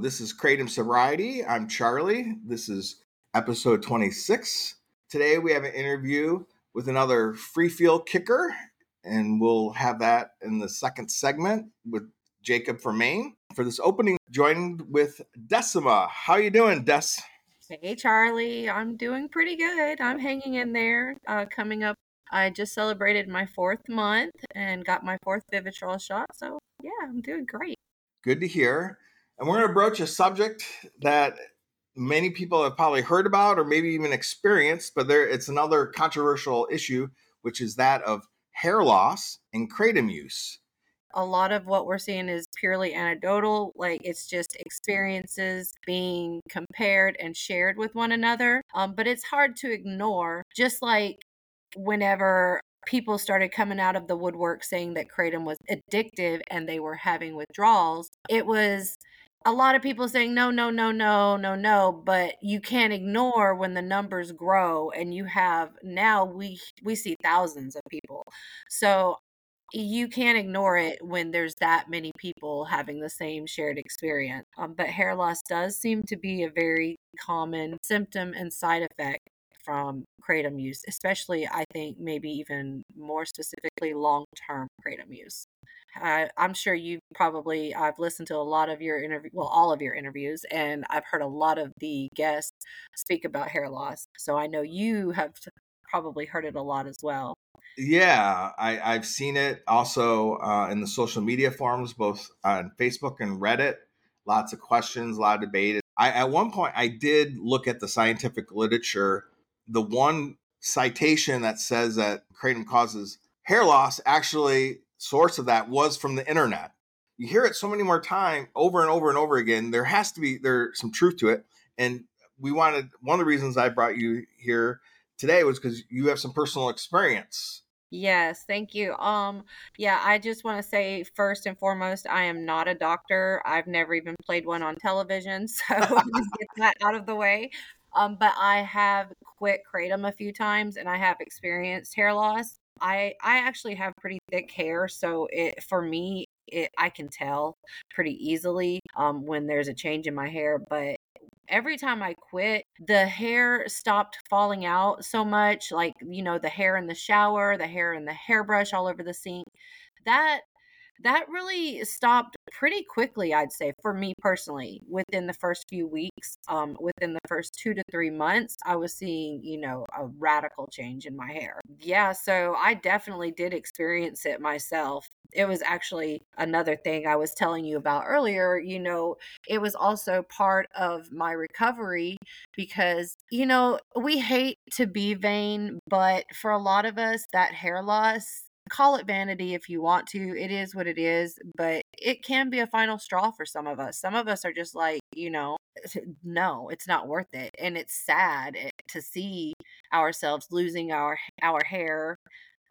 This is Kratom Sobriety. I'm Charlie. This is episode 26. Today we have an interview with another free field kicker, and we'll have that in the second segment with Jacob from Maine. For this opening, joined with Decima. How you doing, Des? Hey, Charlie. I'm doing pretty good. I'm hanging in there. Uh, coming up, I just celebrated my fourth month and got my fourth Vivitrol shot. So, yeah, I'm doing great. Good to hear. And we're going to broach a subject that many people have probably heard about or maybe even experienced, but there it's another controversial issue, which is that of hair loss and kratom use. A lot of what we're seeing is purely anecdotal, like it's just experiences being compared and shared with one another. Um, but it's hard to ignore, just like whenever people started coming out of the woodwork saying that kratom was addictive and they were having withdrawals, it was a lot of people saying no no no no no no but you can't ignore when the numbers grow and you have now we we see thousands of people. So you can't ignore it when there's that many people having the same shared experience um, but hair loss does seem to be a very common symptom and side effect from kratom use especially i think maybe even more specifically long-term kratom use I, I'm sure you probably, I've listened to a lot of your interview, well, all of your interviews, and I've heard a lot of the guests speak about hair loss. So I know you have probably heard it a lot as well. Yeah, I, I've seen it also uh, in the social media forums, both on Facebook and Reddit. Lots of questions, a lot of debate. I, at one point, I did look at the scientific literature. The one citation that says that kratom causes hair loss actually source of that was from the internet. You hear it so many more time over and over and over again. There has to be there's some truth to it. And we wanted one of the reasons I brought you here today was because you have some personal experience. Yes, thank you. Um, yeah, I just want to say first and foremost, I am not a doctor. I've never even played one on television, so get that out of the way. Um, but I have quit kratom a few times, and I have experienced hair loss. I I actually have pretty thick hair, so it for me it I can tell pretty easily um when there's a change in my hair, but every time I quit, the hair stopped falling out so much, like you know, the hair in the shower, the hair in the hairbrush all over the sink. That that really stopped pretty quickly i'd say for me personally within the first few weeks um, within the first two to three months i was seeing you know a radical change in my hair. Yeah so i definitely did experience it myself. It was actually another thing i was telling you about earlier you know it was also part of my recovery because you know we hate to be vain but for a lot of us that hair loss call it vanity if you want to. It is what it is, but it can be a final straw for some of us. Some of us are just like, you know, no, it's not worth it. And it's sad eh, to see ourselves losing our our hair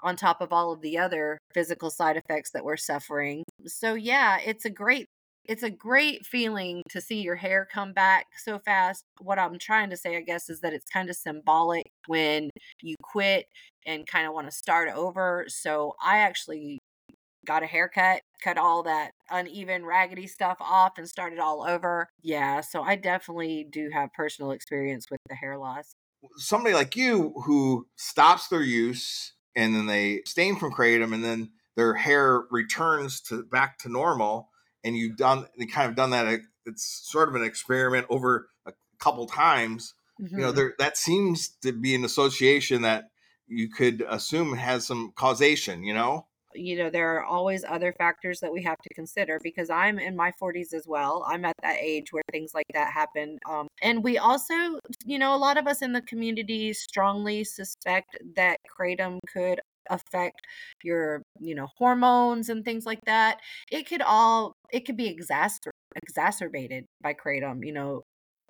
on top of all of the other physical side effects that we're suffering. So yeah, it's a great it's a great feeling to see your hair come back so fast. What I'm trying to say, I guess, is that it's kind of symbolic when you quit and kind of want to start over. So I actually got a haircut, cut all that uneven, raggedy stuff off, and started all over. Yeah, so I definitely do have personal experience with the hair loss. Somebody like you who stops their use and then they stain from kratom and then their hair returns to back to normal and you've done kind of done that uh, it's sort of an experiment over a couple times mm-hmm. you know there that seems to be an association that you could assume has some causation you know? You know there are always other factors that we have to consider because i'm in my 40s as well. I'm at that age where things like that happen um, and we also you know a lot of us in the community strongly suspect that kratom could affect your you know hormones and things like that. It could all it could be exacer- exacerbated by kratom you know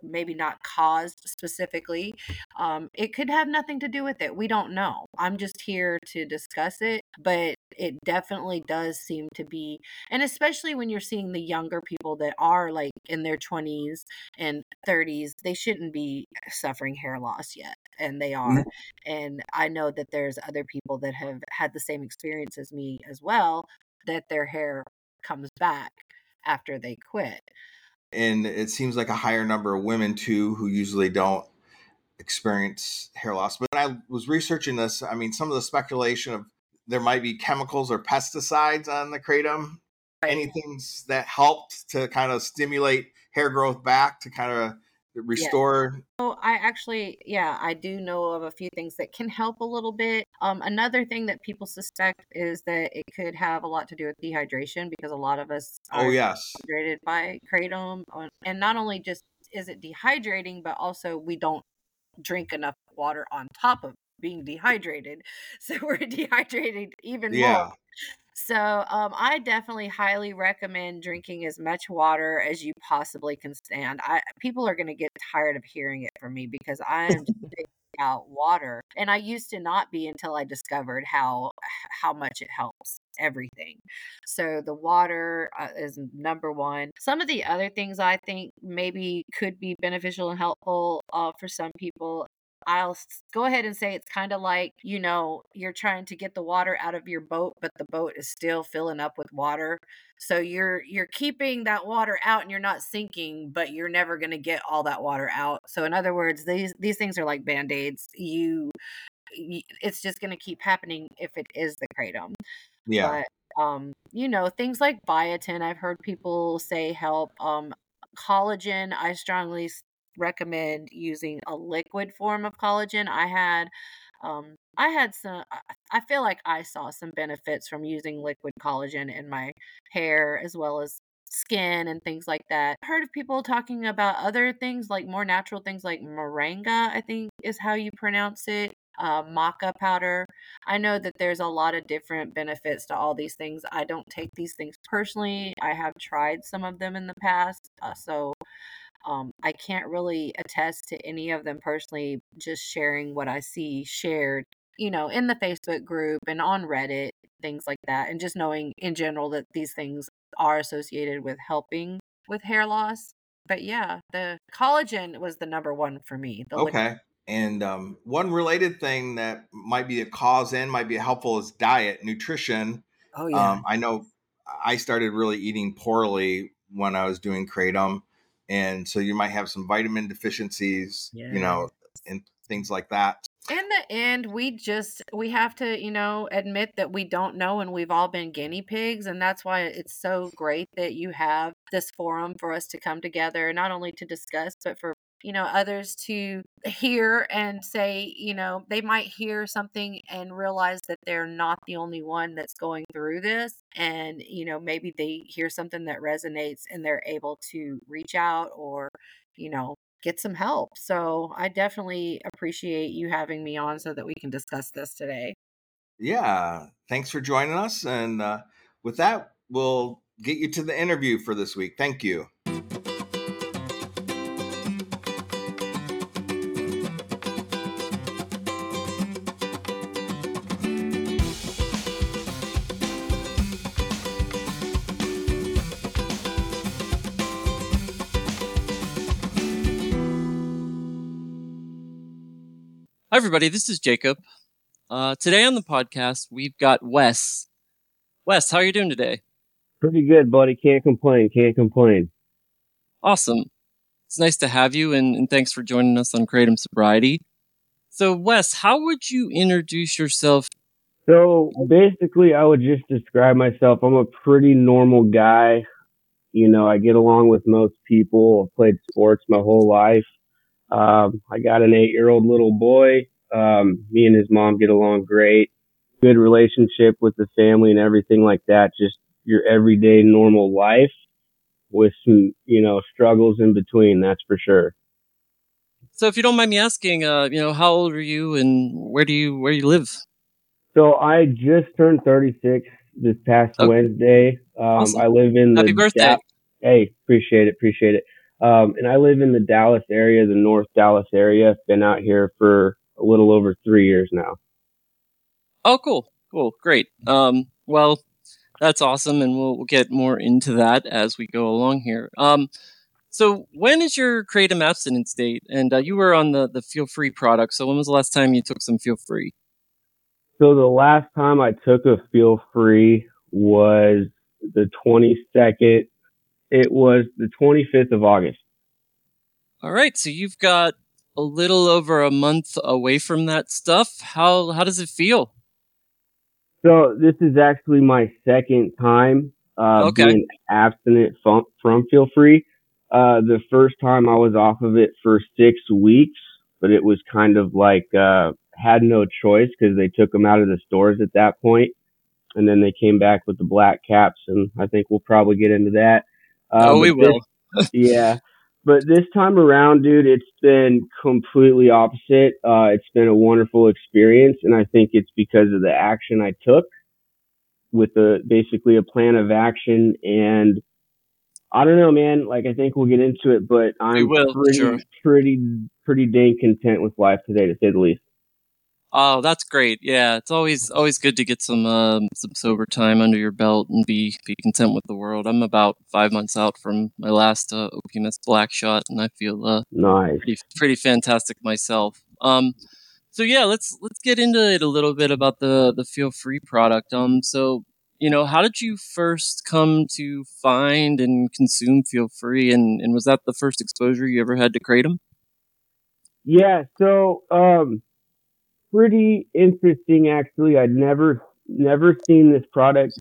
maybe not caused specifically um it could have nothing to do with it we don't know i'm just here to discuss it but it definitely does seem to be and especially when you're seeing the younger people that are like in their 20s and 30s they shouldn't be suffering hair loss yet and they are mm-hmm. and i know that there's other people that have had the same experience as me as well that their hair comes back after they quit and it seems like a higher number of women too who usually don't experience hair loss. But when I was researching this, I mean, some of the speculation of there might be chemicals or pesticides on the kratom. Right. Anything that helped to kind of stimulate hair growth back to kind of restore yeah. oh i actually yeah i do know of a few things that can help a little bit um another thing that people suspect is that it could have a lot to do with dehydration because a lot of us oh yes dehydrated by kratom and not only just is it dehydrating but also we don't drink enough water on top of being dehydrated so we're dehydrated even yeah. more so um, I definitely highly recommend drinking as much water as you possibly can stand. I people are going to get tired of hearing it from me because I am out water, and I used to not be until I discovered how how much it helps everything. So the water uh, is number one. Some of the other things I think maybe could be beneficial and helpful uh, for some people I'll go ahead and say it's kind of like, you know, you're trying to get the water out of your boat, but the boat is still filling up with water. So you're you're keeping that water out and you're not sinking, but you're never going to get all that water out. So in other words, these these things are like band-aids. You, you it's just going to keep happening if it is the kratom. Yeah. But um, you know, things like biotin, I've heard people say help. Um, collagen, I strongly recommend using a liquid form of collagen. I had um I had some I feel like I saw some benefits from using liquid collagen in my hair as well as skin and things like that. I heard of people talking about other things like more natural things like moringa, I think is how you pronounce it. Uh, maca powder. I know that there's a lot of different benefits to all these things. I don't take these things personally. I have tried some of them in the past. Uh, so um, I can't really attest to any of them personally, just sharing what I see shared, you know, in the Facebook group and on Reddit, things like that. And just knowing in general that these things are associated with helping with hair loss. But yeah, the collagen was the number one for me. okay. Liquid. And um, one related thing that might be a cause and might be helpful is diet, nutrition. Oh, yeah. Um, I know I started really eating poorly when I was doing kratom and so you might have some vitamin deficiencies yeah. you know and things like that in the end we just we have to you know admit that we don't know and we've all been guinea pigs and that's why it's so great that you have this forum for us to come together not only to discuss but for you know others to hear and say you know they might hear something and realize that they're not the only one that's going through this and you know maybe they hear something that resonates and they're able to reach out or you know get some help. So i definitely appreciate you having me on so that we can discuss this today. Yeah thanks for joining us and uh, with that we'll get you to the interview for this week. Thank you Hi, everybody. This is Jacob. Uh, today on the podcast, we've got Wes. Wes, how are you doing today? Pretty good, buddy. Can't complain. Can't complain. Awesome. It's nice to have you, and, and thanks for joining us on Kratom Sobriety. So, Wes, how would you introduce yourself? So, basically, I would just describe myself. I'm a pretty normal guy. You know, I get along with most people. I've played sports my whole life. Um, I got an eight year old little boy. Um, me and his mom get along great. Good relationship with the family and everything like that. Just your everyday normal life with some, you know, struggles in between. That's for sure. So, if you don't mind me asking, uh, you know, how old are you and where do you where you live? So, I just turned 36 this past okay. Wednesday. Um, awesome. I live in the Happy birthday. Da- hey, appreciate it, appreciate it. Um, and I live in the Dallas area, the North Dallas area. Been out here for a little over three years now. Oh, cool, cool, great. Um, well, that's awesome, and we'll, we'll get more into that as we go along here. Um, so, when is your kratom abstinence date? And uh, you were on the the Feel Free product. So, when was the last time you took some Feel Free? So, the last time I took a Feel Free was the 22nd It was the 25th of August. All right, so you've got a little over a month away from that stuff. How how does it feel? So this is actually my second time uh, Okay. being abstinent from, from Feel Free. Uh, the first time I was off of it for six weeks, but it was kind of like uh, had no choice because they took them out of the stores at that point, and then they came back with the black caps, and I think we'll probably get into that. Oh, we but this- will. yeah. But this time around, dude, it's been completely opposite. Uh, it's been a wonderful experience, and I think it's because of the action I took with the basically a plan of action. And I don't know, man. Like I think we'll get into it, but I'm will, pretty, sure. pretty, pretty dang content with life today, to say the least. Oh, that's great. Yeah, it's always always good to get some um, some sober time under your belt and be be content with the world. I'm about five months out from my last uh, OPMS black shot, and I feel uh, Nice. pretty pretty fantastic myself. Um, so yeah, let's let's get into it a little bit about the the Feel Free product. Um, so you know, how did you first come to find and consume Feel Free, and and was that the first exposure you ever had to kratom? Yeah, so um pretty interesting actually. I'd never never seen this product.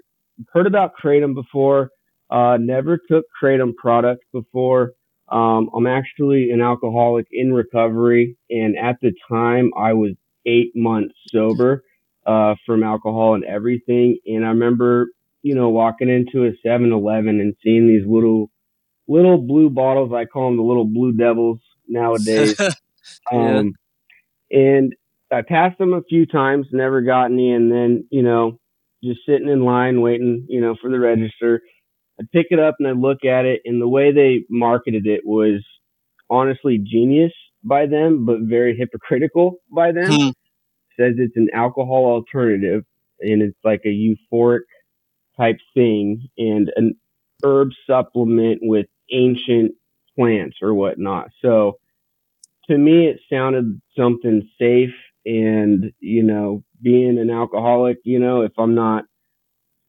Heard about Kratom before. Uh never took Kratom products before. Um I'm actually an alcoholic in recovery and at the time I was 8 months sober uh from alcohol and everything and I remember, you know, walking into a 7-Eleven and seeing these little little blue bottles. I call them the little blue devils nowadays. Yeah. Um, and I passed them a few times, never got any, and then, you know, just sitting in line waiting, you know, for the register. I'd pick it up and I'd look at it, and the way they marketed it was honestly genius by them, but very hypocritical by them. Hmm. Says it's an alcohol alternative, and it's like a euphoric type thing, and an herb supplement with ancient plants or whatnot. So, to me it sounded something safe and you know being an alcoholic you know if i'm not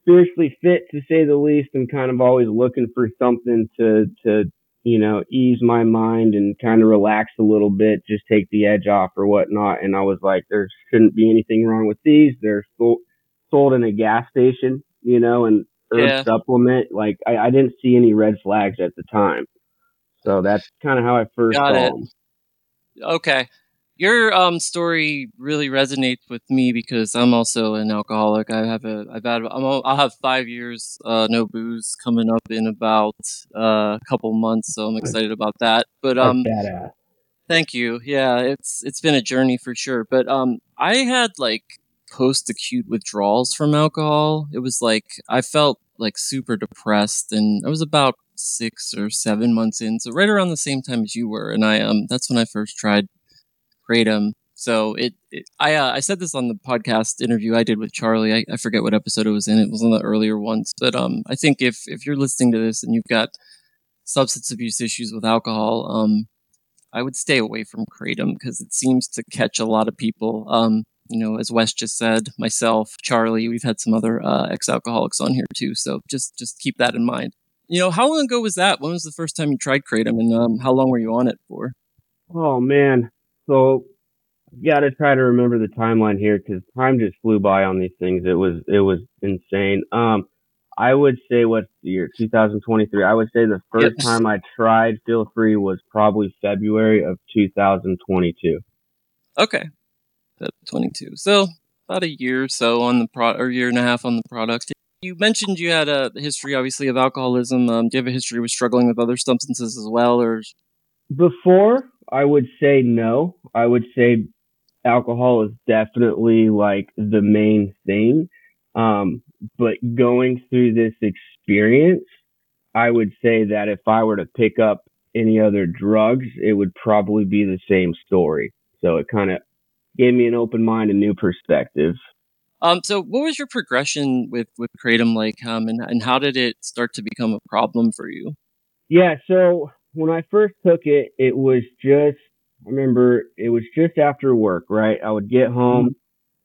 spiritually fit to say the least i'm kind of always looking for something to to you know ease my mind and kind of relax a little bit just take the edge off or whatnot and i was like there shouldn't be anything wrong with these they're sold, sold in a gas station you know and herb Yeah. supplement like I, I didn't see any red flags at the time so that's kind of how i first Got it. 'em. Okay. Your um story really resonates with me because I'm also an alcoholic. I have a I've had I'm, al- I'll have five years uh, no booze coming up in about uh, a couple months, so I'm excited about that. But um. Thank you. Yeah, it's it's been a journey for sure. But um I had like post acute withdrawals from alcohol. It was like I felt like super depressed and I was about 6 or 7 months in. So right around the same time as you were and I um that's when I first tried kratom. So it, it I uh, I said this on the podcast interview I did with Charlie. I, I forget what episode it was in. It was one of the earlier ones. But um I think if if you're listening to this and you've got substance abuse issues with alcohol, um I would stay away from kratom because it seems to catch a lot of people. Um, you know, as Wes just said, myself, Charlie, we've had some other uh, ex-alcoholics on here too. So just just keep that in mind. You know, how long ago was that? When was the first time you tried kratom, and um, how long were you on it for? Oh man. So got to try to remember the timeline here because time just flew by on these things. It was it was insane. Um, I would say what's the year 2023. I would say the first Yes. time I tried Feel Free was probably February of 2022. Okay, Feb 22. So about a year or so on the pro, or year and a half on the product. You mentioned you had a history, obviously, of alcoholism. Um, do you have a history with struggling with other substances as well, or Before I would say no. I would say alcohol is definitely like the main thing. Um, but going through this experience, I would say that if I were to pick up any other drugs, it would probably be the same story. So it kind of gave me an open mind, a new perspective. Um, so what was your progression with with kratom like, um, and and how did it start to become a problem for you? Yeah, so when I first took it, it was just, I remember it was just after work, right? I would get home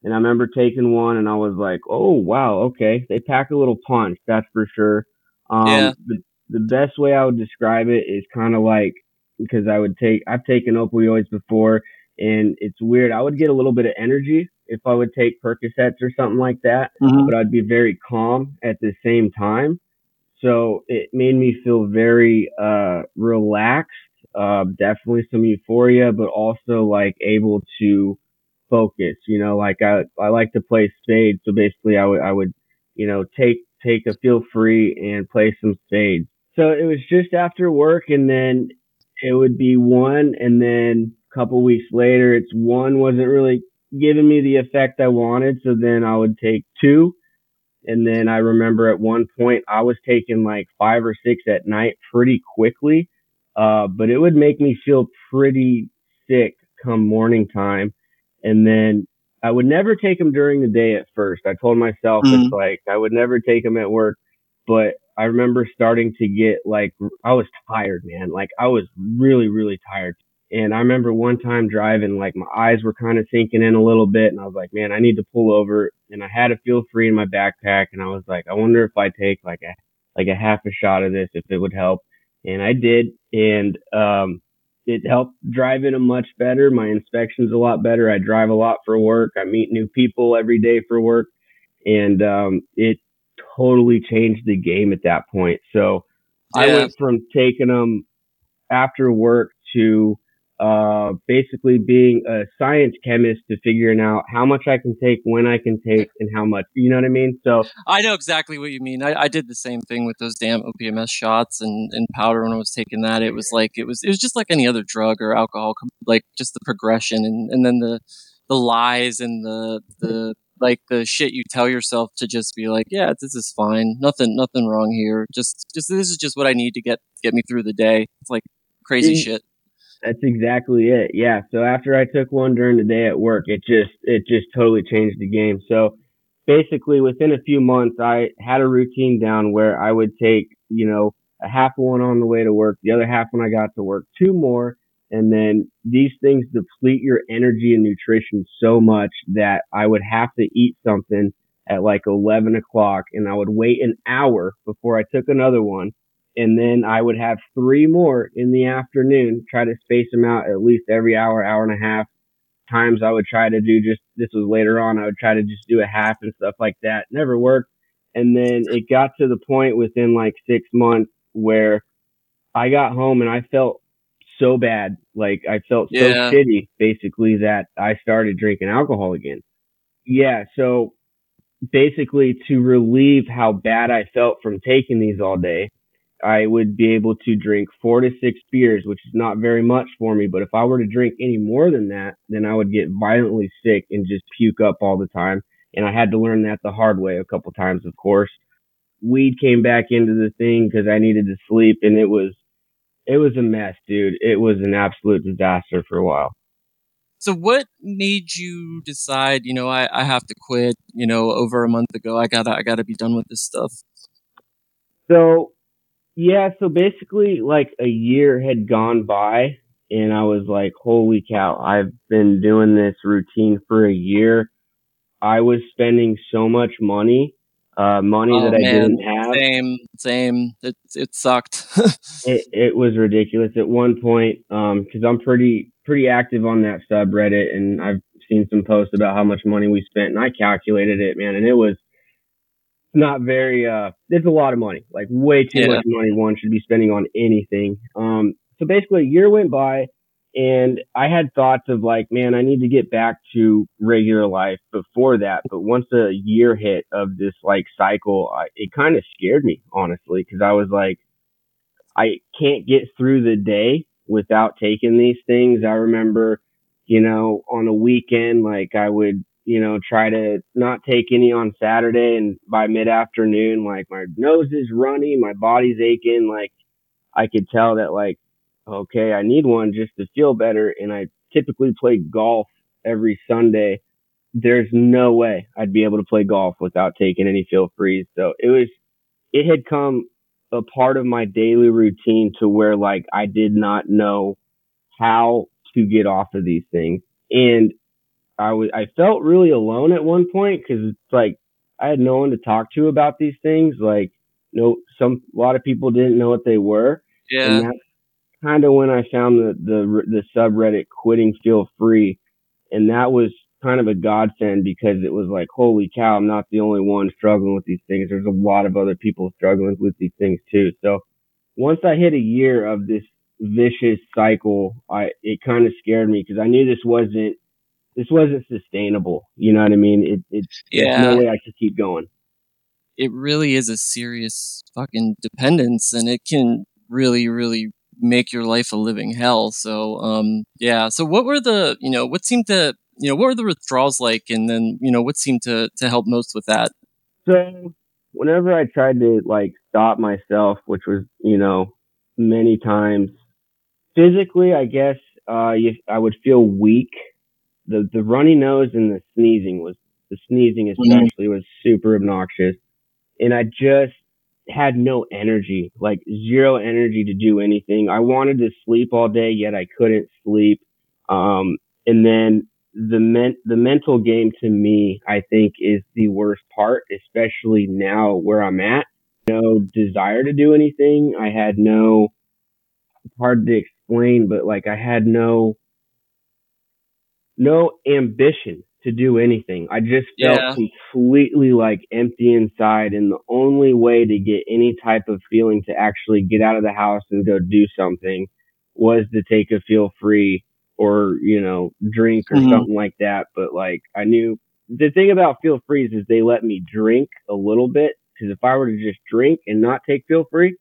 and I remember taking one and I was like, oh, wow, okay. They pack a little punch, that's for sure. Um, Yeah. the, the best way I would describe it is kind of like because I would take I've taken opioids before and it's weird. I would get a little bit of energy if I would take Percocets or something like that, Mhm. but I'd be very calm at the same time. So it made me feel very uh, relaxed. Uh, definitely some euphoria, but also like able to focus. You know, like I I like to play spades, so basically I would I would you know take take a feel free and play some spades. So it was just after work, and then it would be one, and then a couple weeks later, it's one wasn't really giving me the effect I wanted, so then I would take two. And then I remember at one point I was taking like five or six at night pretty quickly. Uh, but it would make me feel pretty sick come morning time. And then I would never take them during the day at first. I told myself Mhm. it's like I would never take them at work, but I remember starting to get like I was tired, man. Like I was really, really tired. And I remember one time driving, like my eyes were kind of sinking in a little bit, and I was like, man, I need to pull over. And I had a feel free in my backpack, and I was like, I wonder if I take like a like a half a shot of this, if it would help. And I did, and um, it helped drive it a much better. My inspection's a lot better. I drive a lot for work. I meet new people every day for work, and um, it totally changed the game at that point. So I went from taking them after work to uh, basically being a science chemist to figuring out how much I can take, when I can take, and how much. You know what I mean? So I know exactly what you mean. I, I did the same thing with those damn OPMS shots and, and powder when I was taking that. It was like it was it was just like any other drug or alcohol, like just the progression and, and then the the lies and the the like the shit you tell yourself to just be like, yeah, this is fine, nothing nothing wrong here. Just just this is just what I need to get get me through the day. It's like crazy Mm. shit. That's exactly it. Yeah. So after I took one during the day at work, it just it just totally changed the game. So basically within a few months I had a routine down where I would take, you know, a half one on the way to work, the other half when I got to work, two more, and then these things deplete your energy and nutrition so much that I would have to eat something at like eleven o'clock and I would wait an hour before I took another one and then I would have three more in the afternoon, try to space them out at least every hour, hour and a half. Times I would try to do just, this was later on, I would try to just do a half and stuff like that. Never worked. And then it got to the point within like six months where I got home and I felt so bad. Like I felt so Yeah. shitty basically that I started drinking alcohol again. Yeah. So basically to relieve how bad I felt from taking these all day, I would be able to drink four to six beers, which is not very much for me. But if I were to drink any more than that, then I would get violently sick and just puke up all the time. And I had to learn that the hard way a couple times, of course. Weed came back into the thing because I needed to sleep, and it was it was a mess, dude. It was an absolute disaster for a while. So what made you decide, you know, I, I have to quit, you know, over a month ago. I gotta I gotta be done with this stuff. So, yeah, so basically, like a year had gone by, and I was like, holy cow, I've been doing this routine for a year. I was spending so much money, uh, money Oh, that I man. didn't have. Same, same. It it sucked. It, it was ridiculous at one point, um, cause I'm pretty, pretty active on that subreddit and I've seen some posts about how much money we spent and I calculated it, man, and it was not very, uh, it's a lot of money, like way too Yeah. much money one should be spending on anything. Um, so basically a year went by and I had thoughts of like, man, I need to get back to regular life before that. But once a year hit of this like cycle, I, it kind of scared me, honestly, cause I was like, I can't get through the day without taking these things. I remember, you know, on a weekend, like I would, you know, try to not take any on Saturday and by mid afternoon, like my nose is runny, my body's aching, like I could tell that like, okay, I need one just to feel better. And I typically play golf every Sunday. There's no way I'd be able to play golf without taking any feel frees. So it was, it had come a part of my daily routine to where like I did not know how to get off of these things. And I was, I felt really alone at one point because it's like I had no one to talk to about these things. Like no, some a lot of people didn't know what they were. Yeah. And that's kind of when I found the, the the subreddit quitting feel free, and that was kind of a godsend because it was like, holy cow, I'm not the only one struggling with these things. There's a lot of other people struggling with these things too. So once I hit a year of this vicious cycle, I it kind of scared me because I knew this wasn't this wasn't sustainable. You know what I mean? It it's Yeah. no way I could keep going. it really is a serious fucking dependence and it can really really make your life a living hell so um yeah so what were the you know what seemed to you know what were the withdrawals like and then you know what seemed to to help most with that So whenever I tried to like stop myself, which was, you know, many times physically, I guess, uh, you, I would feel weak. The, the runny nose and the sneezing was, the sneezing especially was super obnoxious. And I just had no energy, like zero energy to do anything. I wanted to sleep all day, yet I couldn't sleep. Um, and then the men- the mental game to me, I think, is the worst part, especially now where I'm at. No desire to do anything. I had no hard to explain, but like I had no no ambition to do anything. I just felt Yeah. completely like empty inside and the only way to get any type of feeling to actually get out of the house and go do something was to take a feel free or, you know, drink or Mhm. something like that. But like I knew the thing about feel free is they let me drink a little bit because if I were to just drink and not take feel free,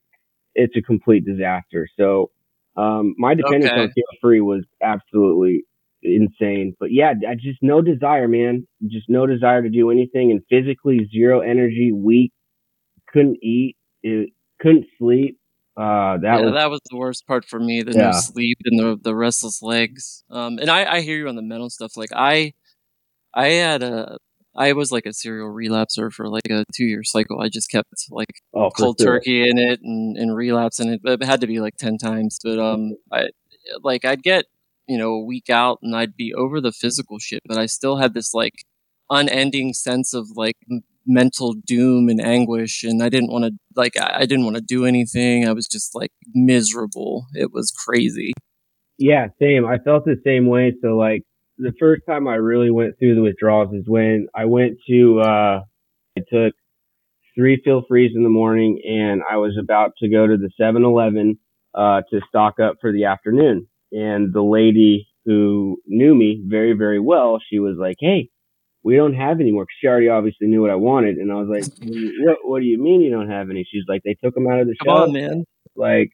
it's a complete disaster. So um, my dependence Okay. on feel free was absolutely insane. But yeah, I just no desire, man. Just no desire to do anything, and physically zero energy, weak, couldn't eat, it, couldn't sleep. Uh, that yeah, was that was the worst part for me the Yeah. no sleep and the the restless legs um and i i hear you on the mental stuff like i i had a I was like a serial relapser for like a two year cycle. I just kept like oh, cold sure. turkey in it and, and relapsing it. It had to be like ten times. But um, I like I'd get you know a week out and I'd be over the physical shit, but I still had this like unending sense of like m- mental doom and anguish, and I didn't want to like I, I didn't want to do anything. I was just like miserable. It was crazy. Yeah, same. I felt the same way. So like the first time I really went through the withdrawals is when I went to uh I took three feel frees in the morning and I was about to go to the 7-Eleven uh to stock up for the afternoon. And the lady who knew me very very well, she was like, "Hey, we don't have any more." she already obviously knew what I wanted, and I was like, "What? What do you mean you don't have any?" She's like, "They took them out of the Come shelf." on, man. like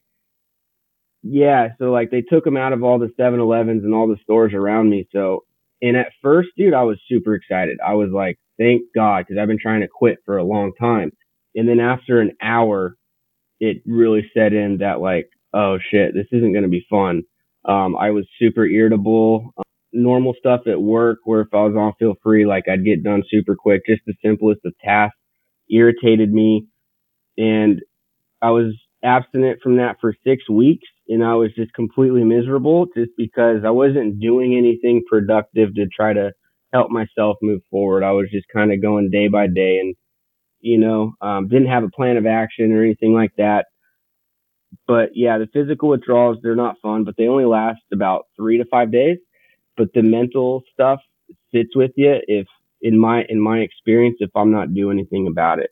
yeah so like they took them out of all the 7-elevens and all the stores around me so and at first dude i was super excited i was like thank god because i've been trying to quit for a long time and then after an hour it really set in that like oh shit this isn't going to be fun um i was super irritable um, normal stuff at work where if i was on feel free like i'd get done super quick just the simplest of tasks irritated me and I was abstinent from that for six weeks and I was just completely miserable just because I wasn't doing anything productive to try to help myself move forward. I was just kind of going day by day and, you know, um, didn't have a plan of action or anything like that. But yeah, the physical withdrawals, they're not fun, but they only last about three to five days. But the mental stuff sits with you if, in my, in my experience, if I'm not doing anything about it.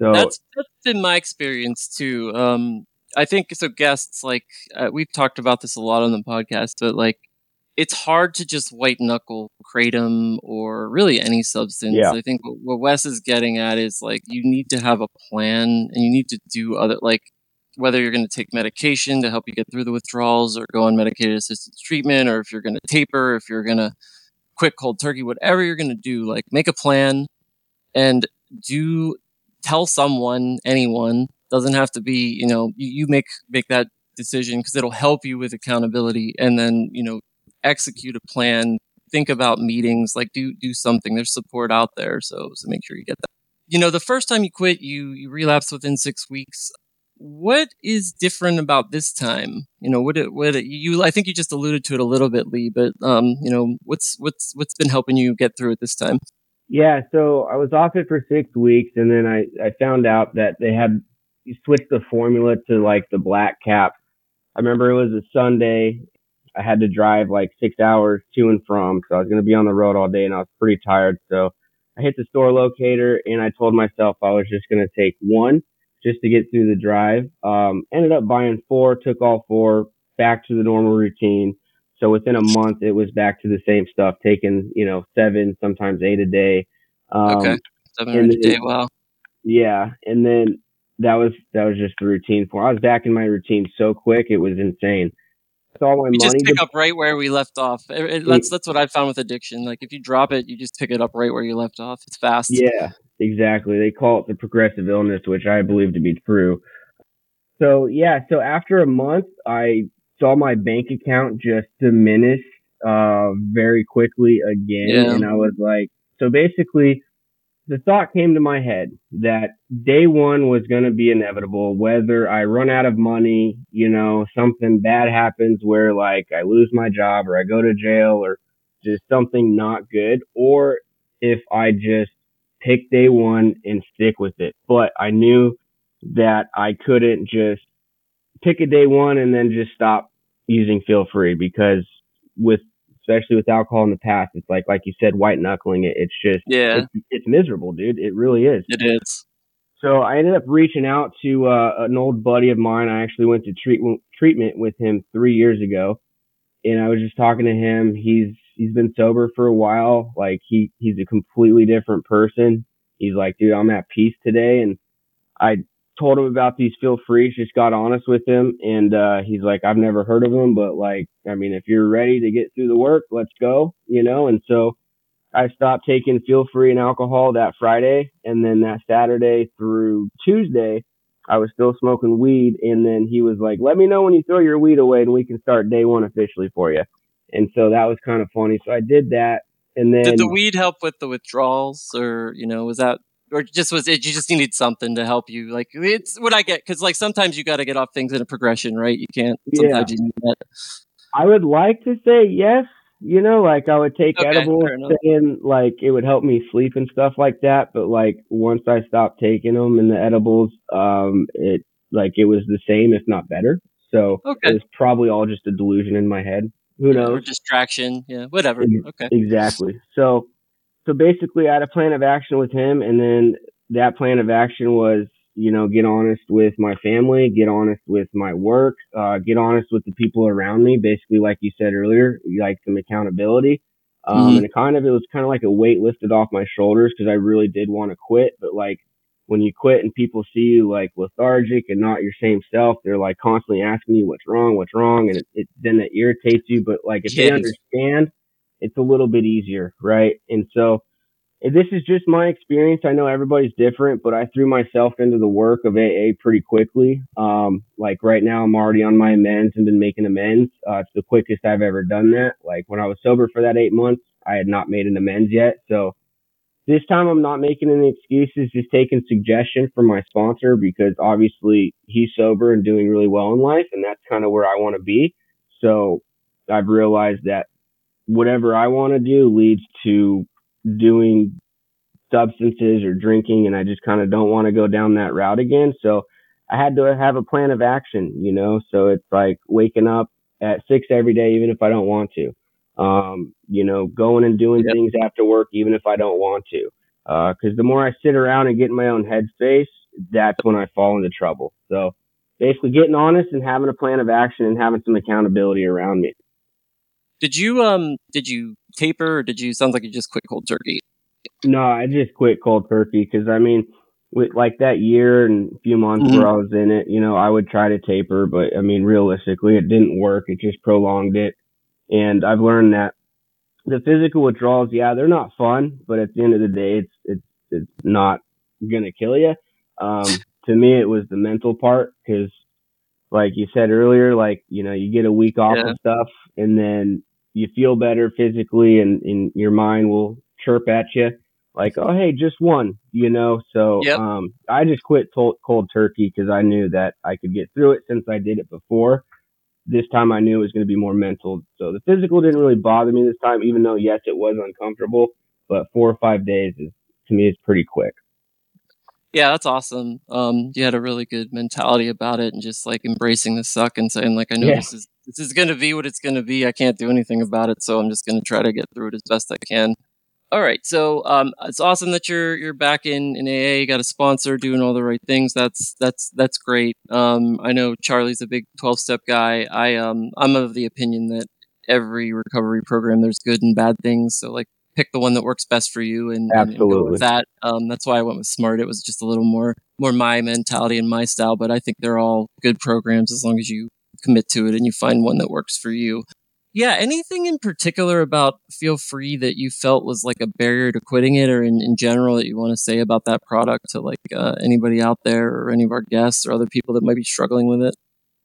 So That's that's been my experience too. Um, I think so. Guests like uh, we've talked about this a lot on the podcast, but like it's hard to just white knuckle kratom or really any substance. Yeah. I think what, what Wes is getting at is like you need to have a plan and you need to do other like whether you're going to take medication to help you get through the withdrawals or go on medicated assisted treatment or if you're going to taper, if you're going to quit cold turkey, whatever you're going to do, like make a plan and do tell someone, anyone doesn't have to be, you know, you, you make make that decision because it'll help you with accountability and then, you know, execute a plan, think about meetings, like do do something. There's support out there, so so make sure you get that. You know, the first time you quit, you you relapse within 6 weeks. What is different about this time? You know, what it, what it, you I think you just alluded to it a little bit, Lee, but um, you know, what's what's what's been helping you get through it this time? Yeah, so I was off it for six weeks, and then I I found out that they had switched the formula to like the black cap. I remember it was a Sunday. I had to drive like six hours to and from, so I was going to be on the road all day, and I was pretty tired. So I hit the store locator, and I told myself I was just going to take one just to get through the drive. Um, ended up buying four, took all four back to the normal routine. So within a month, it was back to the same stuff, taking you know seven, sometimes eight a day. Um, okay, seven a day. Wow. Yeah, and then that was that was just the routine for. I was back in my routine so quick, it was insane. That's all my we money. just pick to, up right where we left off. It, it, that's that's what I found with addiction. Like if you drop it, you just pick it up right where you left off. It's fast. Yeah, exactly. They call it the progressive illness, which I believe to be true. So yeah, so after a month, I saw my bank account just diminish uh, very quickly again. Yeah. And I was like, so basically, the thought came to my head that day one was going to be inevitable, whether I run out of money, you know, something bad happens where like I lose my job or I go to jail or just something not good, or if I just pick day one and stick with it. But I knew that I couldn't just pick a day one and then just stop using feel free because with especially with alcohol in the past, it's like like you said, white knuckling it. It's just yeah, it's, it's miserable, dude. It really is. It is. So I ended up reaching out to uh, an old buddy of mine. I actually went to treatment treatment with him three years ago, and I was just talking to him. He's he's been sober for a while. Like he he's a completely different person. He's like, dude, I'm at peace today, and I told him about these feel free just got honest with him. And uh he's like i've never heard of them but like i mean if you're ready to get through the work let's go you know? And so i stopped taking feel free and alcohol that friday. And then that saturday through tuesday i was still smoking weed. And then he was like let me know when you throw your weed away and we can start day one officially for you and so that was kind of funny. So i did that and then did the weed help with the withdrawals or you know was that or just was it you just needed something to help you? Like it's what i get because like sometimes you got to get off things in a progression right? You can't sometimes yeah. you need that. I would like to say yes you know like i would take okay, edibles and like it would help me sleep and stuff like that but like once i stopped taking them and the edibles um it like it was the same if not better. So okay. it was probably all just a delusion in my head who knows or distraction yeah whatever okay exactly so so basically I had a plan of action with him and then that plan of action was, you know, get honest with my family, get honest with my work, uh, get honest with the people around me. Basically, like you said earlier, like some accountability. Um, mm-hmm. and it kind of, it was kind of like a weight lifted off my shoulders because I really did want to quit. But like when you quit and people see you like lethargic and not your same self, they're like constantly asking you what's wrong, what's wrong. And it, it then it irritates you. But like if yes. they understand, it's a little bit easier, right? And so this is just my experience. I know everybody's different, but I threw myself into the work of AA pretty quickly. Um, like right now, I'm already on my amends and been making amends. Uh, it's the quickest I've ever done that. Like when I was sober for that eight months, I had not made an amends yet. So this time I'm not making any excuses, just taking suggestion from my sponsor because obviously he's sober and doing really well in life. And that's kind of where I want to be. So I've realized that whatever I want to do leads to doing substances or drinking and I just kind of don't want to go down that route again. So I had to have a plan of action, you know, so it's like waking up at six every day, even if I don't want to. Um, you know, going and doing yep. things after work, even if I don't want to. Uh, cause the more I sit around and get in my own headspace, that's when I fall into trouble. So basically getting honest and having a plan of action and having some accountability around me. Did you um did you taper or did you sounds like you just quit cold turkey? No, I just quit cold turkey because I mean, with like that year and a few months mm-hmm. where I was in it, you know, I would try to taper, but I mean, realistically, it didn't work. It just prolonged it, and I've learned that the physical withdrawals, yeah, they're not fun, but at the end of the day, it's it's it's not gonna kill you. Um, to me, it was the mental part because, like you said earlier, like you know, you get a week off yeah. of stuff, and then you feel better physically and, and your mind will chirp at you like, oh, hey, just one, you know? So, yep. um, I just quit cold, cold turkey because I knew that I could get through it since I did it before. This time I knew it was going to be more mental. So the physical didn't really bother me this time, even though, yes, it was uncomfortable, but four or five days is to me is pretty quick. Yeah, that's awesome. Um, you had a really good mentality about it, and just like embracing the suck and saying like, I know Yeah. this is this is gonna be what it's gonna be. I can't do anything about it, so I'm just gonna try to get through it as best I can. All right, so um, it's awesome that you're you're back in in AA. You got a sponsor, doing all the right things. That's that's that's great. Um, I know Charlie's a big twelve step guy. I um I'm of the opinion that every recovery program there's good and bad things. So like pick the one that works best for you and, and- and go with that. Um, that's why I went with Smart. It was just a little more more my mentality and my style, but I think they're all good programs as long as you commit to it and you find one that works for you. Yeah, anything in particular about Feel Free that you felt was like a barrier to quitting it, or in, in general that you want to say about that product to like uh, anybody out there or any of our guests or other people that might be struggling with it?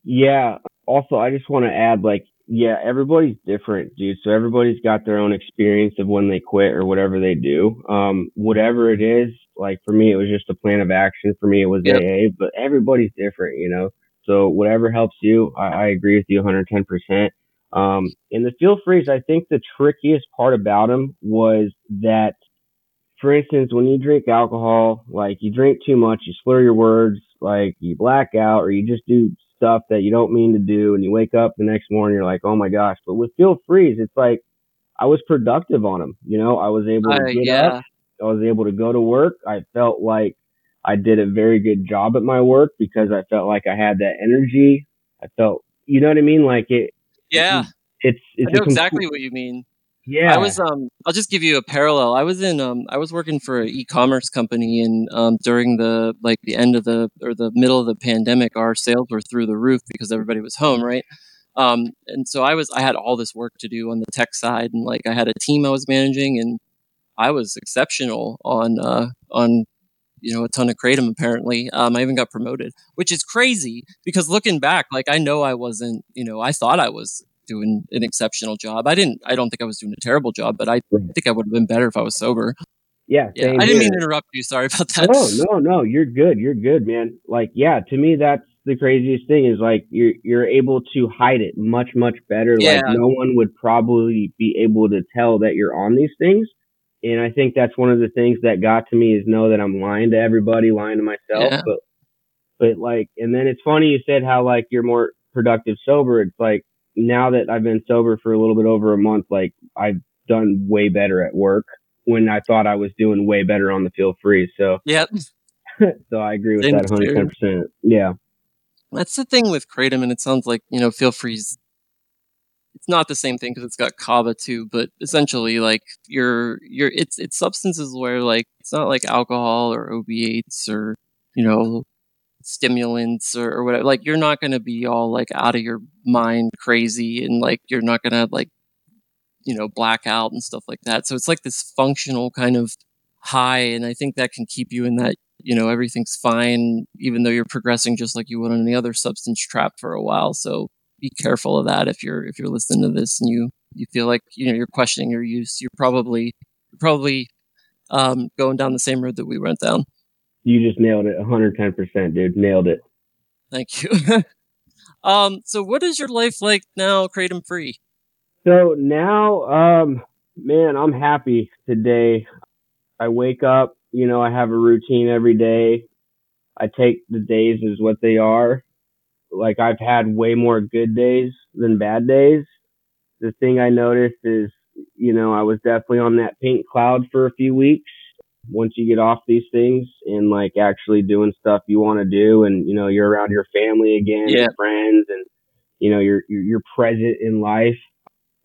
Yeah. Also, I just want to add, like, yeah, everybody's different, dude. So everybody's got their own experience of when they quit or whatever they do. Um, whatever it is, like for me, it was just a plan of action. For me, it was Yep. AA, but everybody's different, you know. So whatever helps you, I, I agree with you 110%. Um, and the feel frees, I think the trickiest part about them was that, for instance, when you drink alcohol, like you drink too much, you slur your words, like you black out, or you just do stuff that you don't mean to do, and you wake up the next morning, you're like, oh my gosh. But with feel frees, it's like I was productive on them. You know, I was able to Uh, get yeah. up, I was able to go to work. I felt like I did a very good job at my work because I felt like I had that energy. I felt, you know what I mean? Like it, Yeah, it's, I it's know a complete- exactly what you mean. yeah. I was um I'll just give you a parallel. I was in um I was working for an e-commerce company and um during the like the end of the or the middle of the pandemic our sales were through the roof because everybody was home, right? Um and so I was I had all this work to do on the tech side and like I had a team I was managing and I was exceptional on uh on you know a ton of kratom apparently. Um I even got promoted, which is crazy because looking back like I know I wasn't, you know, I thought I was doing an exceptional job. I didn't. I don't think I was doing a terrible job, but I think I would have been better if I was sober. yeah. Yeah, I didn't mean to interrupt you. Sorry about that. No, no, no. You're good. You're good, man. Like, yeah, to me, that's the craziest thing is like you're you're able to hide it much, much better. Yeah. Like, no one would probably be able to tell that you're on these things. And I think that's one of the things that got to me is know that I'm lying to everybody, lying to myself. Yeah. But, but like, and then it's funny you said how like you're more productive sober. It's like now that I've been sober for a little bit over a month, like I've done way better at work when I thought I was doing way better on the feel free. So, yeah, so I agree with Same that 110%. Yeah. That's the thing with kratom, and it sounds like you know, feel free's. It's not the same thing because it's got kava too, but essentially, like you're you're it's it's substances where like it's not like alcohol or opiates or you know stimulants or, or whatever. Like you're not going to be all like out of your mind crazy and like you're not going to like you know black out and stuff like that. So it's like this functional kind of high, and I think that can keep you in that you know everything's fine even though you're progressing just like you would on any other substance trap for a while. So be careful of that if you're if you're listening to this and you you feel like you know you're questioning your use. You're probably you're probably um, going down the same road that we went down. You just nailed it 110%, dude. Nailed it. Thank you. um, so what is your life like now, kratom free? So now, um, man, I'm happy today. I wake up, you know, I have a routine every day. I take the days as what they are. Like I've had way more good days than bad days. The thing I noticed is, you know, I was definitely on that pink cloud for a few weeks. Once you get off these things and like actually doing stuff you want to do and, you know, you're around your family again, Yeah. your friends and, you know, you're, you're present in life.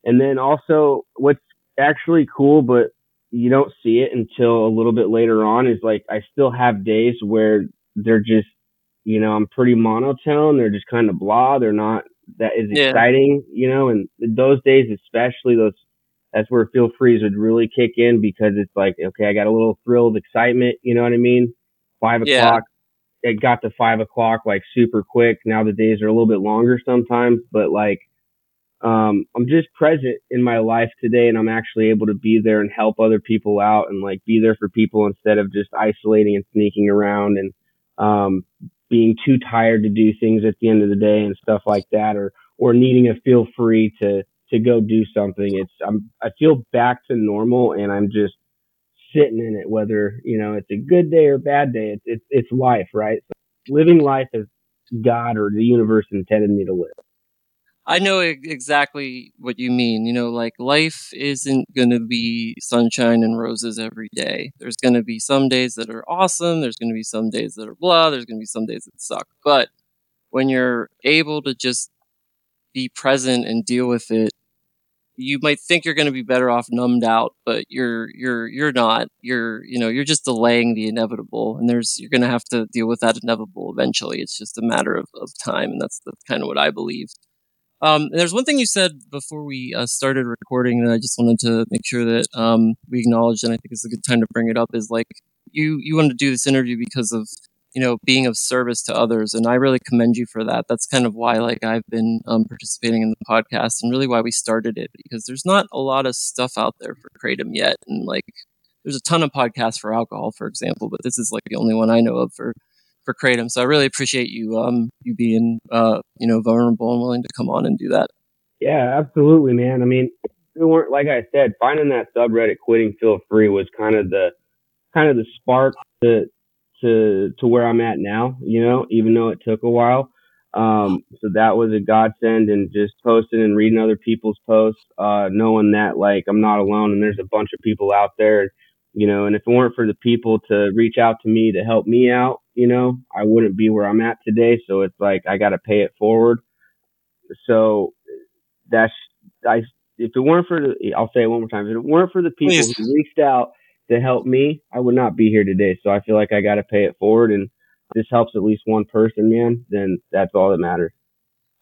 And then also what's actually cool, but you don't see it until a little bit later on is like I still have days where they're just, you know, I'm pretty monotone. They're just kind of blah. They're not that is Yeah. exciting, you know, and those days, especially those, that's where feel frees would really kick in because it's like, okay, I got a little thrill of excitement. You know what I mean? Five Yeah. o'clock. It got to five o'clock like super quick. Now the days are a little bit longer sometimes, but like, um, I'm just present in my life today and I'm actually able to be there and help other people out and like be there for people instead of just isolating and sneaking around and, um, being too tired to do things at the end of the day and stuff like that or, or needing a feel free to, to go do something. It's, I'm, I feel back to normal and I'm just, sitting in it, whether you know it's a good day or bad day. It's it's, it's life, right? So living life as God or the universe intended me to live. I know exactly what you mean. You know, like life isn't going to be sunshine and roses every day. There's going to be some days that are awesome. There's going to be some days that are blah. There's going to be some days that suck. But when you're able to just be present and deal with it, you might think you're going to be better off numbed out, but you're you're you're not. You're you know you're just delaying the inevitable, and there's you're going to have to deal with that inevitable eventually. It's just a matter of, of time, and that's, that's kind of what I believe. Um, there's one thing you said before we uh, started recording that I just wanted to make sure that um, we acknowledged, and I think it's a good time to bring it up. Is like you you wanted to do this interview because of you know being of service to others, and I really commend you for that. That's kind of why like I've been um, participating in the podcast, and really why we started it because there's not a lot of stuff out there for kratom yet, and like there's a ton of podcasts for alcohol, for example, but this is like the only one I know of for for kratom. So I really appreciate you um you being uh you know vulnerable and willing to come on and do that. Yeah, absolutely, man. I mean, we weren't like I said, finding that subreddit quitting feel free was kind of the kind of the spark to to to where I'm at now, you know, even though it took a while. Um, so that was a godsend and just posting and reading other people's posts, uh, knowing that like I'm not alone and there's a bunch of people out there you know, and if it weren't for the people to reach out to me to help me out, you know, I wouldn't be where I'm at today. So it's like I got to pay it forward. So that's I. If it weren't for the, I'll say it one more time. If it weren't for the people Please. who reached out to help me, I would not be here today. So I feel like I got to pay it forward, and this helps at least one person, man. Then that's all that matters.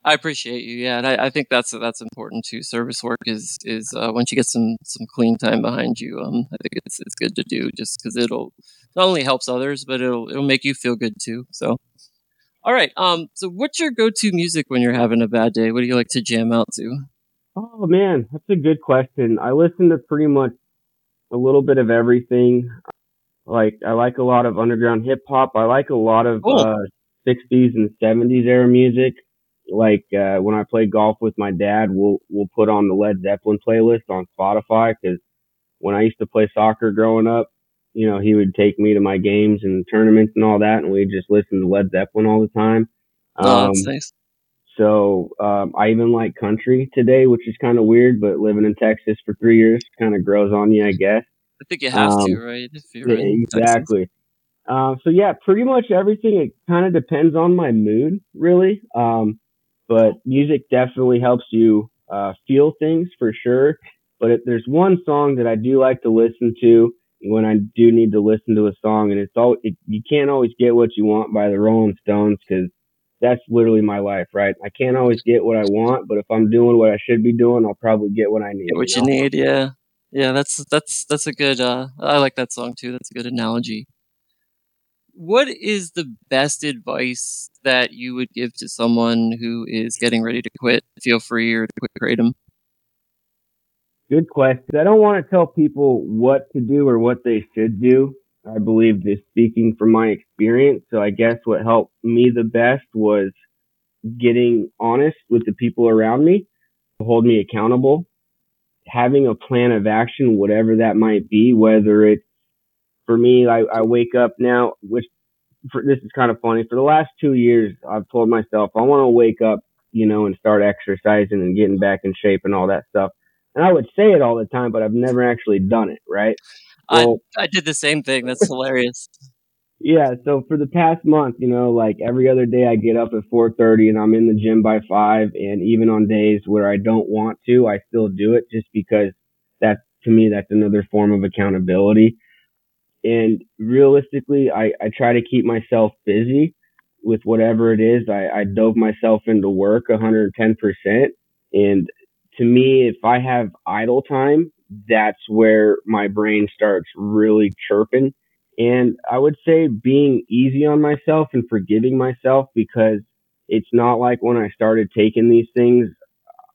I appreciate you. Yeah, and I, I, think that's that's important too. Service work is is uh, once you get some some clean time behind you, um, I think it's it's good to do just because it'll not only helps others, but it'll it'll make you feel good too. So, all right. Um, so what's your go to music when you're having a bad day? What do you like to jam out to? Oh man, that's a good question. I listen to pretty much a little bit of everything. Like I like a lot of underground hip hop. I like a lot of cool. uh, 60s and 70s era music like uh, when I play golf with my dad, we'll we'll put on the Led Zeppelin playlist on Spotify because when I used to play soccer growing up, you know, he would take me to my games and tournaments and all that, and we'd just listen to Led Zeppelin all the time. Oh, that's um, nice. So um, I even like country today, which is kind of weird, but living in Texas for three years kind of grows on you, I guess. I think you have um, to, right? If you're exactly. Uh, so yeah, pretty much everything. It kind of depends on my mood, really. Um, but music definitely helps you uh, feel things for sure. But if there's one song that I do like to listen to when I do need to listen to a song, and it's all it, you can't always get what you want by the Rolling Stones because that's literally my life, right? I can't always get what I want, but if I'm doing what I should be doing, I'll probably get what I need. Get what you, know? you need, yeah, yeah. That's that's that's a good. Uh, I like that song too. That's a good analogy what is the best advice that you would give to someone who is getting ready to quit? Feel free or to quit kratom. Good question. I don't want to tell people what to do or what they should do. I believe this speaking from my experience. So I guess what helped me the best was getting honest with the people around me, hold me accountable, having a plan of action, whatever that might be, whether it's for me, I, I wake up now, which for, this is kind of funny. For the last two years, I've told myself I want to wake up, you know, and start exercising and getting back in shape and all that stuff. And I would say it all the time, but I've never actually done it. Right? Well, I I did the same thing. That's hilarious. Yeah. So for the past month, you know, like every other day, I get up at 4:30 and I'm in the gym by five. And even on days where I don't want to, I still do it just because that's to me that's another form of accountability and realistically, I, I try to keep myself busy with whatever it is. I, I dove myself into work 110%. And to me, if I have idle time, that's where my brain starts really chirping. And I would say being easy on myself and forgiving myself because it's not like when I started taking these things,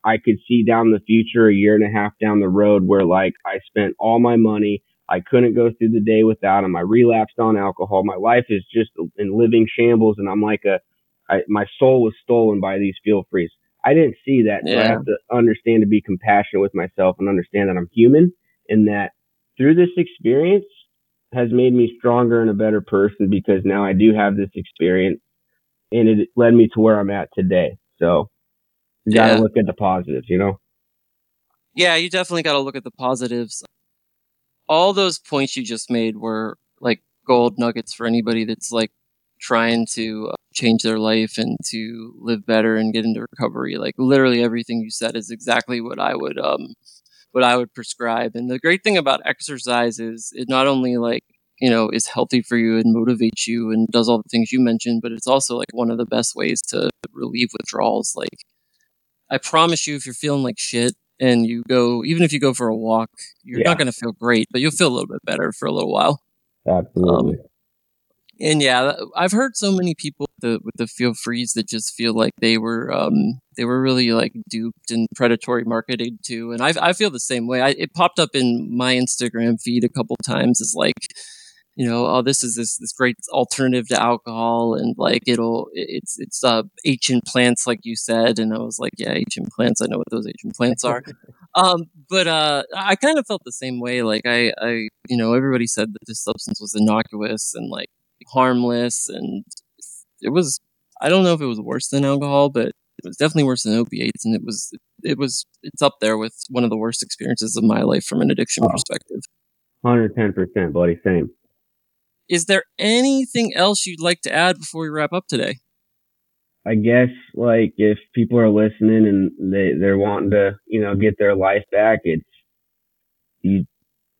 I could see down the future a year and a half down the road where like I spent all my money. I couldn't go through the day without him. I relapsed on alcohol. My life is just in living shambles, and I'm like a, I, my soul was stolen by these feel frees. I didn't see that, so. I have to understand to be compassionate with myself and understand that I'm human, and that through this experience, has made me stronger and a better person because now I do have this experience and it led me to where I'm at today. So you got to Yeah. look at the positives, you know? Yeah, you definitely got to look at the positives. All those points you just made were like gold nuggets for anybody that's like trying to uh, change their life and to live better and get into recovery. Like literally everything you said is exactly what I would um what I would prescribe. And the great thing about exercise is it not only like you know is healthy for you and motivates you and does all the things you mentioned, but it's also like one of the best ways to relieve withdrawals. Like I promise you, if you're feeling like shit and you go, even if you go for a walk, you're Yeah. not going to feel great, but you'll feel a little bit better for a little while. Absolutely. And yeah, I've heard so many people with the, with the feel frees that just feel like they were um they were really like duped and predatory marketed to, and I I feel the same way. I, it popped up in my Instagram feed a couple times as like, you know, oh this is this this great alternative to alcohol, and like it'll it's it's uh ancient plants like you said, and I was like, yeah, ancient plants. I know what those ancient plants are. Um, but uh, I kind of felt the same way. Like I, I, you know, everybody said that this substance was innocuous and like harmless, and it was. I don't know if it was worse than alcohol, but it was definitely worse than opiates, and it was. It was. It's up there with one of the worst experiences of my life from an addiction Oh. perspective. 110%, buddy. Same. Is there anything else you'd like to add before we wrap up today? I guess like if people are listening and they they're wanting to you know get their life back, it's you.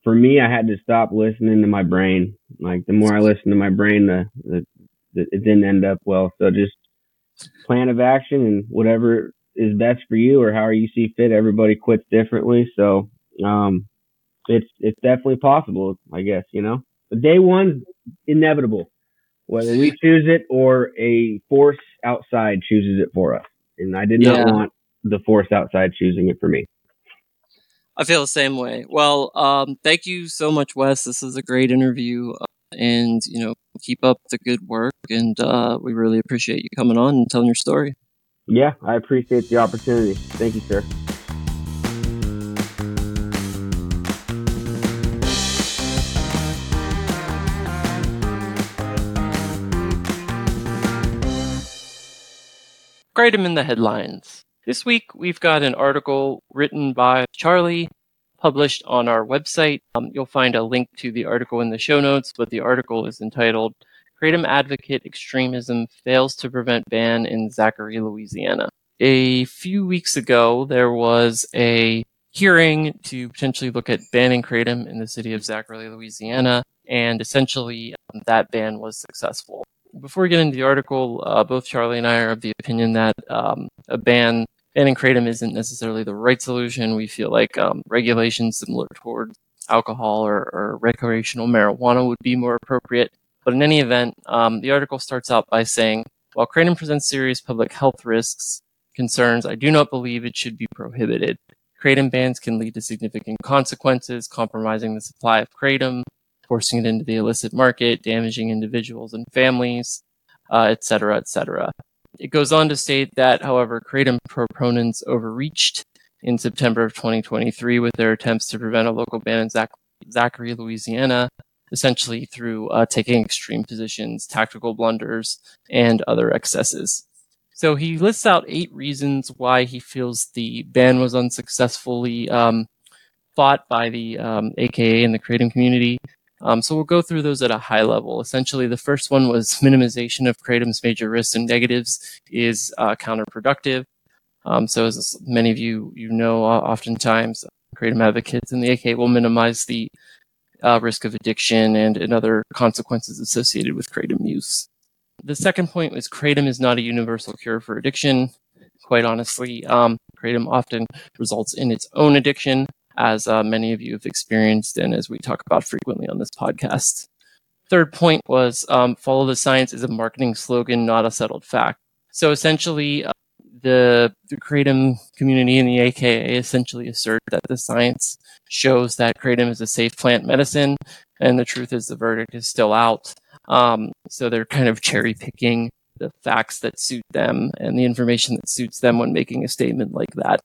For me, I had to stop listening to my brain. Like the more I listened to my brain, the, the, the it didn't end up well. So just plan of action and whatever is best for you or however you see fit. Everybody quits differently, so um, it's it's definitely possible. I guess you know. Day one's inevitable whether we choose it or a force outside chooses it for us. And I did not Yeah. want the force outside choosing it for me. I feel the same way. Well, um, thank you so much, Wes. This is a great interview, uh, and you know, keep up the good work. And uh, we really appreciate you coming on and telling your story. Yeah, I appreciate the opportunity. Thank you, sir. Kratom in the headlines. This week we've got an article written by Charlie, published on our website. Um, you'll find a link to the article in the show notes, but the article is entitled Kratom Advocate Extremism Fails to Prevent Ban in Zachary, Louisiana. A few weeks ago, there was a hearing to potentially look at banning Kratom in the city of Zachary, Louisiana, and essentially um, that ban was successful before we get into the article, uh, both Charlie and I are of the opinion that um, a ban banning kratom isn't necessarily the right solution. We feel like um, regulations similar toward alcohol or, or recreational marijuana would be more appropriate. But in any event, um, the article starts out by saying, while kratom presents serious public health risks concerns, I do not believe it should be prohibited. Kratom bans can lead to significant consequences, compromising the supply of kratom, forcing it into the illicit market, damaging individuals and families, uh, et cetera, et cetera. It goes on to state that, however, kratom proponents overreached in September of 2023 with their attempts to prevent a local ban in Zac- Zachary, Louisiana, essentially through uh, taking extreme positions, tactical blunders, and other excesses. So he lists out eight reasons why he feels the ban was unsuccessfully um, fought by the um, AKA and the kratom community. Um, so we'll go through those at a high level. Essentially, the first one was minimization of kratom's major risks and negatives is uh, counterproductive. Um, so as many of you you know, oftentimes kratom advocates in the AK will minimize the uh, risk of addiction and, and other consequences associated with kratom use. The second point was kratom is not a universal cure for addiction. Quite honestly, um, kratom often results in its own addiction, as uh, many of you have experienced and as we talk about frequently on this podcast. Third point was um, follow the science is a marketing slogan, not a settled fact. So essentially, uh, the, the Kratom community and the AKA essentially assert that the science shows that Kratom is a safe plant medicine, and the truth is the verdict is still out. Um, so they're kind of cherry picking the facts that suit them and the information that suits them when making a statement like that.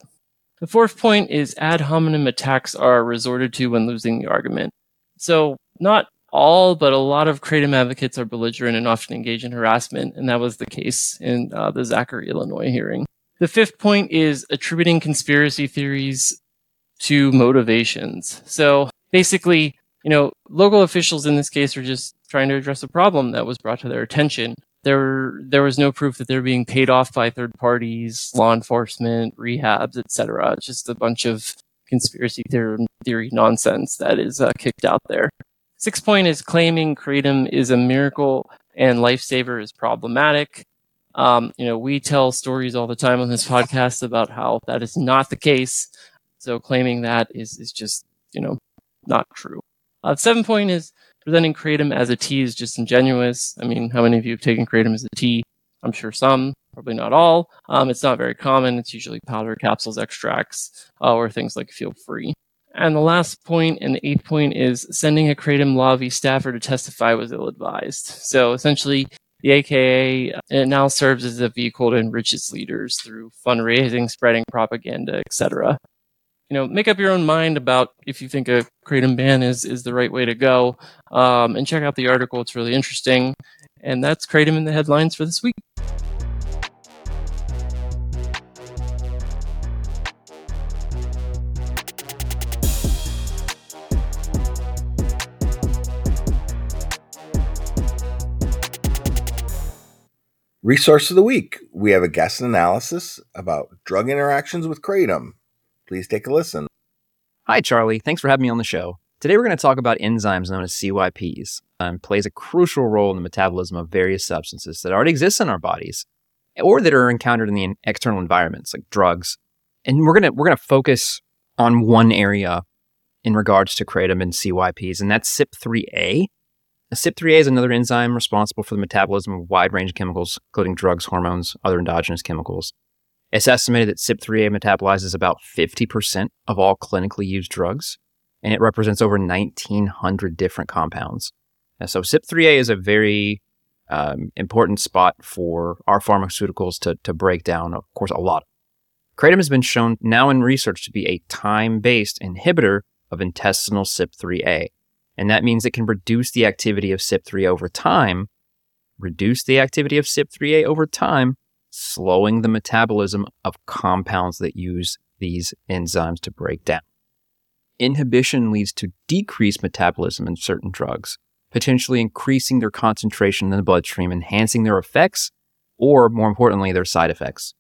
The fourth point is ad hominem attacks are resorted to when losing the argument. So, not all but a lot of kratom advocates are belligerent and often engage in harassment, and that was the case in uh, the Zachary, Illinois hearing. The fifth point is attributing conspiracy theories to motivations. So basically, you know, local officials in this case are just trying to address a problem that was brought to their attention. There, there was no proof that they're being paid off by third parties, law enforcement, rehabs, etc. Just a bunch of conspiracy theory, theory nonsense that is uh, kicked out there. Sixth point is claiming kratom is a miracle and lifesaver is problematic. Um, you know, we tell stories all the time on this podcast about how that is not the case. So claiming that is is just you know not true. Uh, seven point is presenting kratom as a tea is just ingenuous. I mean, how many of you have taken kratom as a tea? I'm sure some, probably not all. Um, it's not very common. It's usually powder, capsules, extracts, uh, or things like feel free. And the last point and the eighth point is sending a Kratom Lobby staffer to testify was ill advised. So essentially, the AKA it now serves as a vehicle to enrich its leaders through fundraising, spreading propaganda, etc. You know, make up your own mind about if you think a kratom ban is is the right way to go, um, and check out the article. It's really interesting. And that's kratom in the headlines for this week. Resource of the week. We have a guest analysis about drug interactions with kratom. Please take a listen. Hi, Charlie. Thanks for having me on the show. Today we're going to talk about enzymes known as CYPs and um, plays a crucial role in the metabolism of various substances that already exist in our bodies or that are encountered in the external environments like drugs. And we're going to we're going to focus on one area in regards to kratom and CYPs and that's CYP3A CYP3A is another enzyme responsible for the metabolism of a wide range of chemicals, including drugs, hormones, other endogenous chemicals. It's estimated that CYP3A metabolizes about 50% of all clinically used drugs, and it represents over 1,900 different compounds. And so CYP3A is a very um, important spot for our pharmaceuticals to, to break down, of course, a lot. Kratom has been shown now in research to be a time based inhibitor of intestinal CYP3A. And that means it can reduce the activity of CYP3 over time, reduce the activity of CYP3A over time, slowing the metabolism of compounds that use these enzymes to break down. Inhibition leads to decreased metabolism in certain drugs, potentially increasing their concentration in the bloodstream, enhancing their effects, or more importantly, their side effects.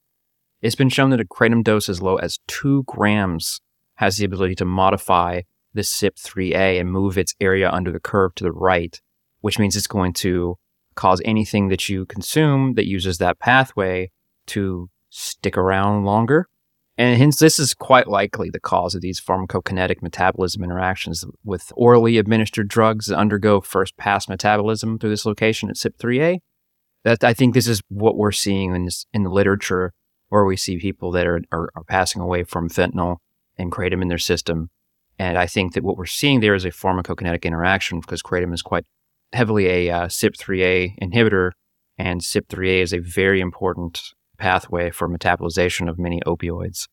It's been shown that a kratom dose as low as 2 grams has the ability to modify the CYP3A and move its area under the curve to the right, which means it's going to cause anything that you consume that uses that pathway to stick around longer. And hence, this is quite likely the cause of these pharmacokinetic metabolism interactions with orally administered drugs that undergo first pass metabolism through this location at CYP3A. That I think this is what we're seeing in, this, in the literature, where we see people that are, are, are passing away from fentanyl and kratom in their system and I think that what we're seeing there is a pharmacokinetic interaction because kratom is quite heavily a uh, CYP3A inhibitor, and CYP3A is a very important pathway for metabolization of many opioids.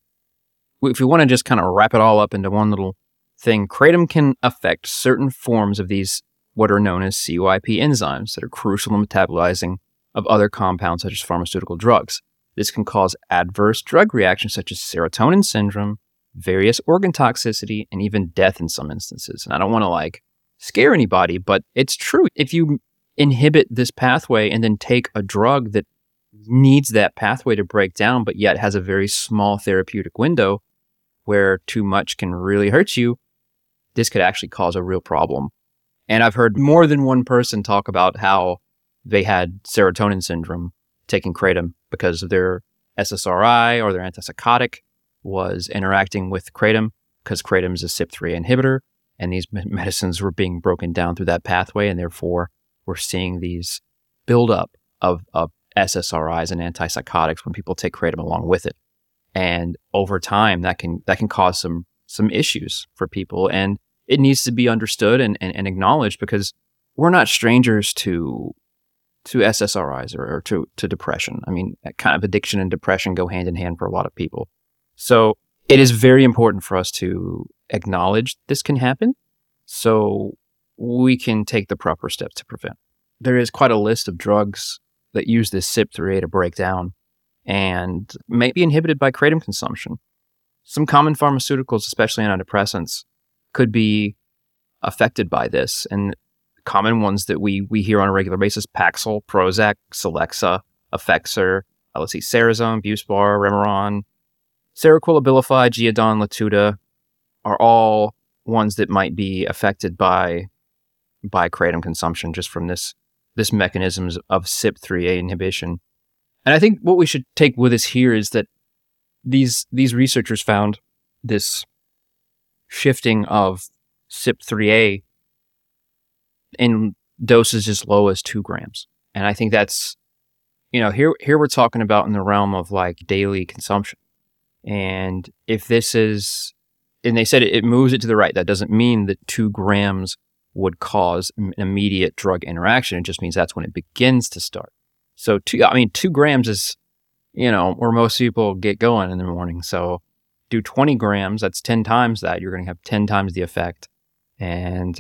If we want to just kind of wrap it all up into one little thing, kratom can affect certain forms of these what are known as CYP enzymes that are crucial in metabolizing of other compounds such as pharmaceutical drugs. This can cause adverse drug reactions such as serotonin syndrome, various organ toxicity, and even death in some instances. And I don't want to like scare anybody, but it's true. If you inhibit this pathway and then take a drug that needs that pathway to break down, but yet has a very small therapeutic window where too much can really hurt you, this could actually cause a real problem. And I've heard more than one person talk about how they had serotonin syndrome taking kratom because their SSRI or their antipsychotic was interacting with kratom because kratom is a CYP3 inhibitor, and these medicines were being broken down through that pathway, and therefore we're seeing these buildup of, of SSRIs and antipsychotics when people take kratom along with it. And over time, that can that can cause some some issues for people, and it needs to be understood and, and, and acknowledged because we're not strangers to to SSRIs or, or, to to depression. I mean, kind of addiction and depression go hand in hand for a lot of people. So it is very important for us to acknowledge this can happen. So we can take the proper steps to prevent. There is quite a list of drugs that use this CYP3A to break down and may be inhibited by kratom consumption. Some common pharmaceuticals, especially antidepressants, could be affected by this. And common ones that we we hear on a regular basis: Paxil, Prozac, Celexa, Effexor. Uh, let's see, Serzone, Buspar, Remeron, Seroquel, Abilify, Geodon, Latuda are all ones that might be affected by by kratom consumption just from this this mechanisms of CYP3A inhibition. And I think what we should take with us here is that these these researchers found this shifting of CYP3A in doses as low as two grams. And I think that's, you know, here here we're talking about in the realm of like daily consumption. And if this is, and they said it, it moves it to the right, that doesn't mean that two grams would cause an immediate drug interaction. It just means that's when it begins to start. So two, I mean, two grams is, you know, where most people get going in the morning. So do 20 grams, that's 10 times that. You're going to have 10 times the effect. And,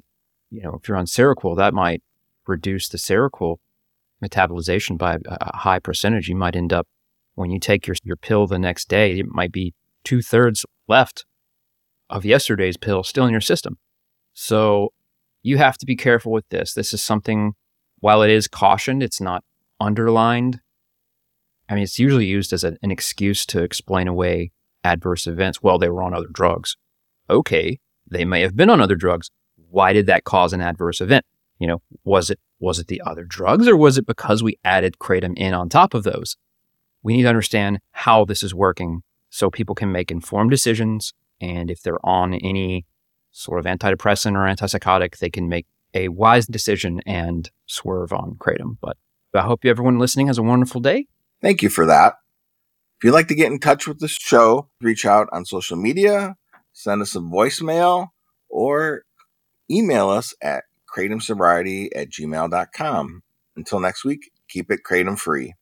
you know, if you're on Seroquel, that might reduce the Seroquel metabolization by a high percentage. You might end up, when you take your, your pill the next day, it might be two thirds left of yesterday's pill still in your system. So you have to be careful with this. This is something, while it is cautioned, it's not underlined. I mean, it's usually used as a, an excuse to explain away adverse events. Well, they were on other drugs. Okay, they may have been on other drugs. Why did that cause an adverse event? You know, was it was it the other drugs or was it because we added kratom in on top of those? We need to understand how this is working so people can make informed decisions and if they're on any sort of antidepressant or antipsychotic, they can make a wise decision and swerve on kratom. But I hope everyone listening has a wonderful day. Thank you for that. If you'd like to get in touch with the show, reach out on social media, send us a voicemail, or email us at kratomsobriety at gmail.com. Until next week, keep it kratom free.